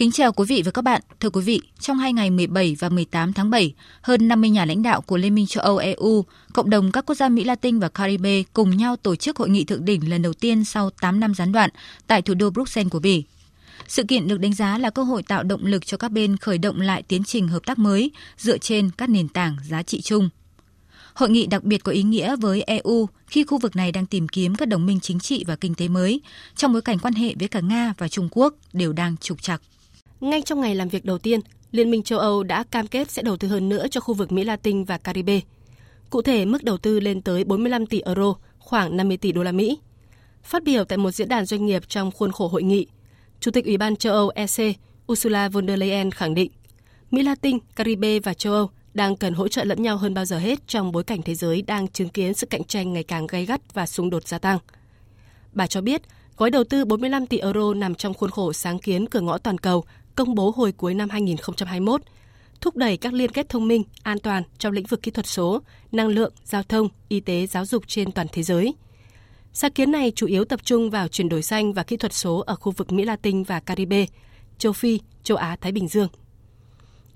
Kính chào quý vị và các bạn. Thưa quý vị, trong hai ngày 17 và 18 tháng 7, hơn 50 nhà lãnh đạo của Liên minh châu Âu EU, cộng đồng các quốc gia Mỹ Latin và Caribe cùng nhau tổ chức hội nghị thượng đỉnh lần đầu tiên sau 8 năm gián đoạn tại thủ đô Bruxelles của Bỉ. Sự kiện được đánh giá là cơ hội tạo động lực cho các bên khởi động lại tiến trình hợp tác mới dựa trên các nền tảng giá trị chung. Hội nghị đặc biệt có ý nghĩa với EU khi khu vực này đang tìm kiếm các đồng minh chính trị và kinh tế mới, trong bối cảnh quan hệ với cả Nga và Trung Quốc đều đang trục trặc. Ngay trong ngày làm việc đầu tiên, Liên minh châu Âu đã cam kết sẽ đầu tư hơn nữa cho khu vực Mỹ Latin và Caribe. Cụ thể, mức đầu tư lên tới 45 tỷ euro, khoảng 50 tỷ đô la Mỹ. Phát biểu tại một diễn đàn doanh nghiệp trong khuôn khổ hội nghị, Chủ tịch Ủy ban châu Âu EC Ursula von der Leyen khẳng định, Mỹ Latin, Caribe và châu Âu đang cần hỗ trợ lẫn nhau hơn bao giờ hết trong bối cảnh thế giới đang chứng kiến sự cạnh tranh ngày càng gay gắt và xung đột gia tăng. Bà cho biết, gói đầu tư 45 tỷ euro nằm trong khuôn khổ sáng kiến cửa ngõ toàn cầu công bố hồi cuối năm 2021, thúc đẩy các liên kết thông minh, an toàn trong lĩnh vực kỹ thuật số, năng lượng, giao thông, y tế, giáo dục trên toàn thế giới. Sáng kiến này chủ yếu tập trung vào chuyển đổi xanh và kỹ thuật số ở khu vực Mỹ Latin và Caribe, châu Phi, châu Á, Thái Bình Dương.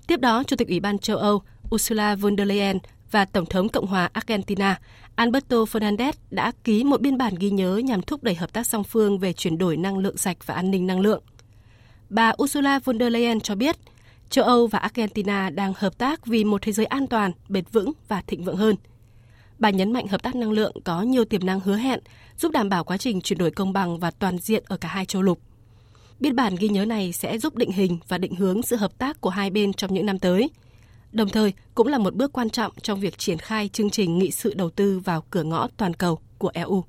Tiếp đó, Chủ tịch Ủy ban châu Âu Ursula von der Leyen và Tổng thống Cộng hòa Argentina Alberto Fernandez đã ký một biên bản ghi nhớ nhằm thúc đẩy hợp tác song phương về chuyển đổi năng lượng sạch và an ninh năng lượng – bà Ursula von der Leyen cho biết châu Âu và Argentina đang hợp tác vì một thế giới an toàn, bền vững và thịnh vượng hơn. Bà nhấn mạnh hợp tác năng lượng có nhiều tiềm năng hứa hẹn, giúp đảm bảo quá trình chuyển đổi công bằng và toàn diện ở cả hai châu lục. Biên bản ghi nhớ này sẽ giúp định hình và định hướng sự hợp tác của hai bên trong những năm tới. Đồng thời, cũng là một bước quan trọng trong việc triển khai chương trình nghị sự đầu tư vào cửa ngõ toàn cầu của EU.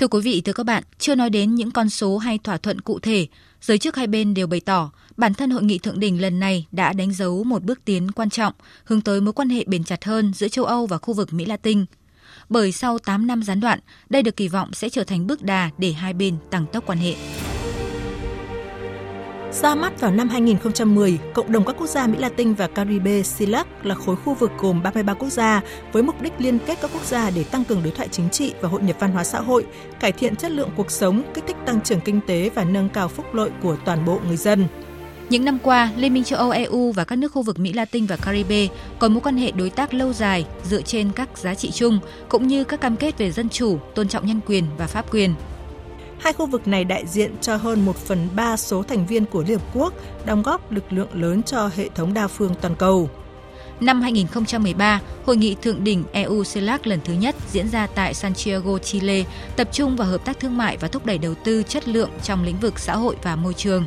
Thưa quý vị, thưa các bạn, chưa nói đến những con số hay thỏa thuận cụ thể, giới chức hai bên đều bày tỏ bản thân hội nghị thượng đỉnh lần này đã đánh dấu một bước tiến quan trọng hướng tới mối quan hệ bền chặt hơn giữa châu Âu và khu vực Mỹ Latin. Bởi sau 8 năm gián đoạn, đây được kỳ vọng sẽ trở thành bước đà để hai bên tăng tốc quan hệ. Ra mắt vào năm 2010, cộng đồng các quốc gia Mỹ Latin và Caribe CELAC là khối khu vực gồm 33 quốc gia với mục đích liên kết các quốc gia để tăng cường đối thoại chính trị và hội nhập văn hóa xã hội, cải thiện chất lượng cuộc sống, kích thích tăng trưởng kinh tế và nâng cao phúc lợi của toàn bộ người dân. Những năm qua, Liên minh châu Âu EU và các nước khu vực Mỹ Latin và Caribe có mối quan hệ đối tác lâu dài dựa trên các giá trị chung cũng như các cam kết về dân chủ, tôn trọng nhân quyền và pháp quyền. Hai khu vực này đại diện cho hơn 1 phần 3 số thành viên của Liên Hợp Quốc, đóng góp lực lượng lớn cho hệ thống đa phương toàn cầu. Năm 2013, Hội nghị Thượng đỉnh EU-CELAC lần thứ nhất diễn ra tại Santiago, Chile, tập trung vào hợp tác thương mại và thúc đẩy đầu tư chất lượng trong lĩnh vực xã hội và môi trường.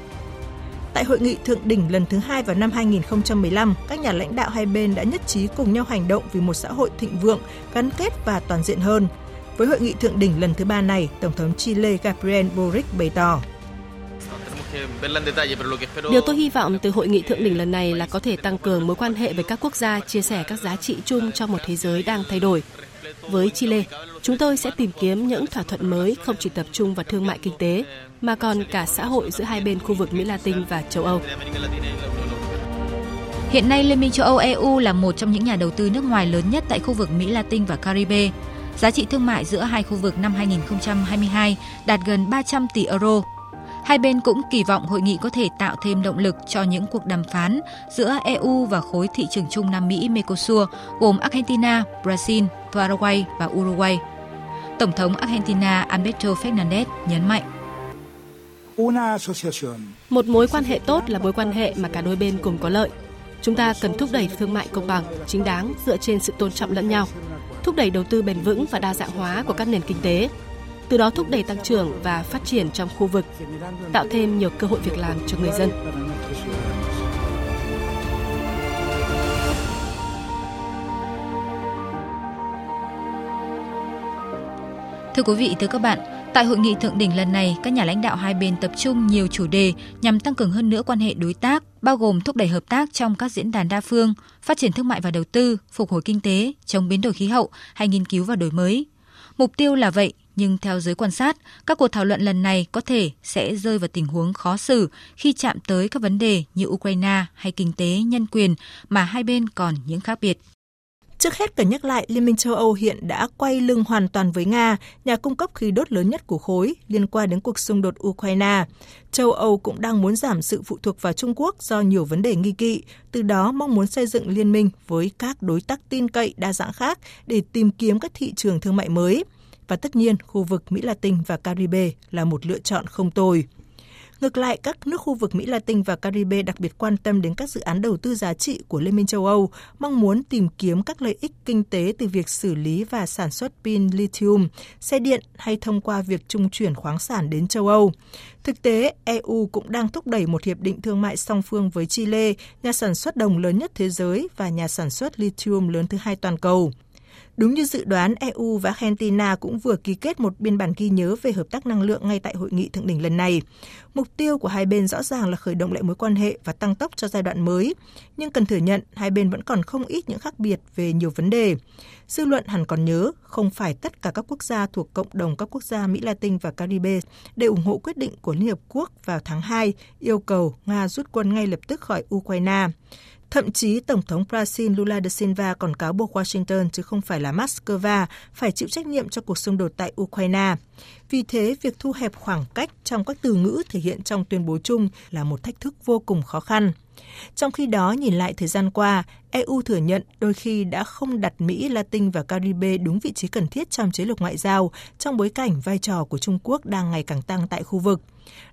Tại hội nghị thượng đỉnh lần thứ hai vào năm 2015, các nhà lãnh đạo hai bên đã nhất trí cùng nhau hành động vì một xã hội thịnh vượng, gắn kết và toàn diện hơn, với hội nghị thượng đỉnh lần thứ ba này, Tổng thống Chile Gabriel Boric bày tỏ. Điều tôi hy vọng từ hội nghị thượng đỉnh lần này là có thể tăng cường mối quan hệ với các quốc gia chia sẻ các giá trị chung trong một thế giới đang thay đổi. Với Chile, chúng tôi sẽ tìm kiếm những thỏa thuận mới không chỉ tập trung vào thương mại kinh tế, mà còn cả xã hội giữa hai bên khu vực Mỹ Latin và châu Âu. Hiện nay, Liên minh châu Âu EU là một trong những nhà đầu tư nước ngoài lớn nhất tại khu vực Mỹ Latin và Caribe. Giá trị thương mại giữa hai khu vực năm 2022 đạt gần 300 tỷ euro. Hai bên cũng kỳ vọng hội nghị có thể tạo thêm động lực cho những cuộc đàm phán giữa EU và khối thị trường chung Nam Mỹ Mercosur gồm Argentina, Brazil, Paraguay và Uruguay. Tổng thống Argentina Alberto Fernandez nhấn mạnh. Một mối quan hệ tốt là mối quan hệ mà cả đôi bên cùng có lợi. Chúng ta cần thúc đẩy thương mại công bằng, chính đáng dựa trên sự tôn trọng lẫn nhau thúc đẩy đầu tư bền vững và đa dạng hóa của các nền kinh tế, từ đó thúc đẩy tăng trưởng và phát triển trong khu vực, tạo thêm nhiều cơ hội việc làm cho người dân. Thưa quý vị, thưa các bạn, Tại hội nghị thượng đỉnh lần này, các nhà lãnh đạo hai bên tập trung nhiều chủ đề nhằm tăng cường hơn nữa quan hệ đối tác, bao gồm thúc đẩy hợp tác trong các diễn đàn đa phương, phát triển thương mại và đầu tư, phục hồi kinh tế, chống biến đổi khí hậu hay nghiên cứu và đổi mới. Mục tiêu là vậy, nhưng theo giới quan sát, các cuộc thảo luận lần này có thể sẽ rơi vào tình huống khó xử khi chạm tới các vấn đề như Ukraine hay kinh tế, nhân quyền mà hai bên còn những khác biệt. Trước hết cần nhắc lại, Liên minh châu Âu hiện đã quay lưng hoàn toàn với Nga, nhà cung cấp khí đốt lớn nhất của khối liên quan đến cuộc xung đột Ukraine. Châu Âu cũng đang muốn giảm sự phụ thuộc vào Trung Quốc do nhiều vấn đề nghi kỵ, từ đó mong muốn xây dựng liên minh với các đối tác tin cậy đa dạng khác để tìm kiếm các thị trường thương mại mới. Và tất nhiên, khu vực Mỹ Latin và Caribe là một lựa chọn không tồi. Ngược lại, các nước khu vực Mỹ Latin và Caribe đặc biệt quan tâm đến các dự án đầu tư giá trị của Liên minh châu Âu, mong muốn tìm kiếm các lợi ích kinh tế từ việc xử lý và sản xuất pin lithium, xe điện hay thông qua việc trung chuyển khoáng sản đến châu Âu. Thực tế, EU cũng đang thúc đẩy một hiệp định thương mại song phương với Chile, nhà sản xuất đồng lớn nhất thế giới và nhà sản xuất lithium lớn thứ hai toàn cầu. Đúng như dự đoán, EU và Argentina cũng vừa ký kết một biên bản ghi nhớ về hợp tác năng lượng ngay tại hội nghị thượng đỉnh lần này. Mục tiêu của hai bên rõ ràng là khởi động lại mối quan hệ và tăng tốc cho giai đoạn mới, nhưng cần thừa nhận hai bên vẫn còn không ít những khác biệt về nhiều vấn đề. Dư luận hẳn còn nhớ, không phải tất cả các quốc gia thuộc cộng đồng các quốc gia Mỹ Latin và Caribe đều ủng hộ quyết định của Liên Hợp Quốc vào tháng 2 yêu cầu Nga rút quân ngay lập tức khỏi Ukraine. Thậm chí Tổng thống Brazil Lula da Silva còn cáo buộc Washington chứ không phải là Moscow phải chịu trách nhiệm cho cuộc xung đột tại Ukraine. Vì thế, việc thu hẹp khoảng cách trong các từ ngữ thể hiện trong tuyên bố chung là một thách thức vô cùng khó khăn. Trong khi đó, nhìn lại thời gian qua, EU thừa nhận đôi khi đã không đặt Mỹ, Latin và Caribe đúng vị trí cần thiết trong chiến lược ngoại giao trong bối cảnh vai trò của Trung Quốc đang ngày càng tăng tại khu vực.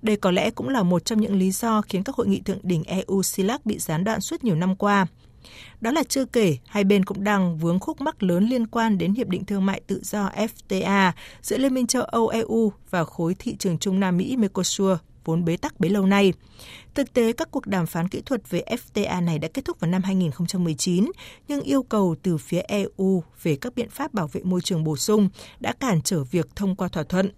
Đây có lẽ cũng là một trong những lý do khiến các hội nghị thượng đỉnh EU-CELAC bị gián đoạn suốt nhiều năm qua. Đó là chưa kể, hai bên cũng đang vướng khúc mắc lớn liên quan đến Hiệp định Thương mại Tự do FTA giữa Liên minh châu Âu-EU và khối thị trường Trung Nam Mỹ Mercosur vốn bế tắc bấy lâu nay. Thực tế, các cuộc đàm phán kỹ thuật về FTA này đã kết thúc vào năm 2019, nhưng yêu cầu từ phía EU về các biện pháp bảo vệ môi trường bổ sung đã cản trở việc thông qua thỏa thuận.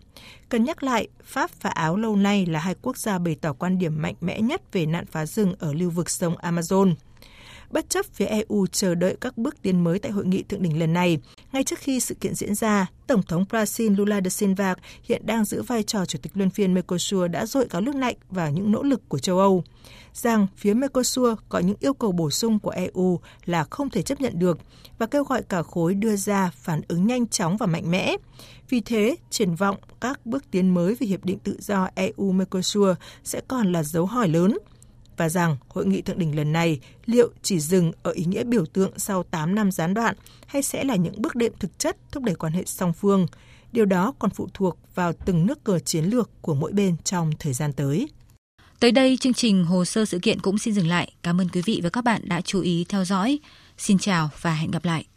Cần nhắc lại, Pháp và Áo lâu nay là hai quốc gia bày tỏ quan điểm mạnh mẽ nhất về nạn phá rừng ở lưu vực sông Amazon bất chấp phía EU chờ đợi các bước tiến mới tại hội nghị thượng đỉnh lần này. Ngay trước khi sự kiện diễn ra, Tổng thống Brazil Lula da Silva hiện đang giữ vai trò chủ tịch luân phiên Mercosur đã dội cáo nước lạnh vào những nỗ lực của châu Âu rằng phía Mercosur có những yêu cầu bổ sung của EU là không thể chấp nhận được và kêu gọi cả khối đưa ra phản ứng nhanh chóng và mạnh mẽ. Vì thế, triển vọng các bước tiến mới về Hiệp định Tự do EU-Mercosur sẽ còn là dấu hỏi lớn và rằng hội nghị thượng đỉnh lần này liệu chỉ dừng ở ý nghĩa biểu tượng sau 8 năm gián đoạn hay sẽ là những bước đệm thực chất thúc đẩy quan hệ song phương. Điều đó còn phụ thuộc vào từng nước cờ chiến lược của mỗi bên trong thời gian tới. Tới đây, chương trình hồ sơ sự kiện cũng xin dừng lại. Cảm ơn quý vị và các bạn đã chú ý theo dõi. Xin chào và hẹn gặp lại.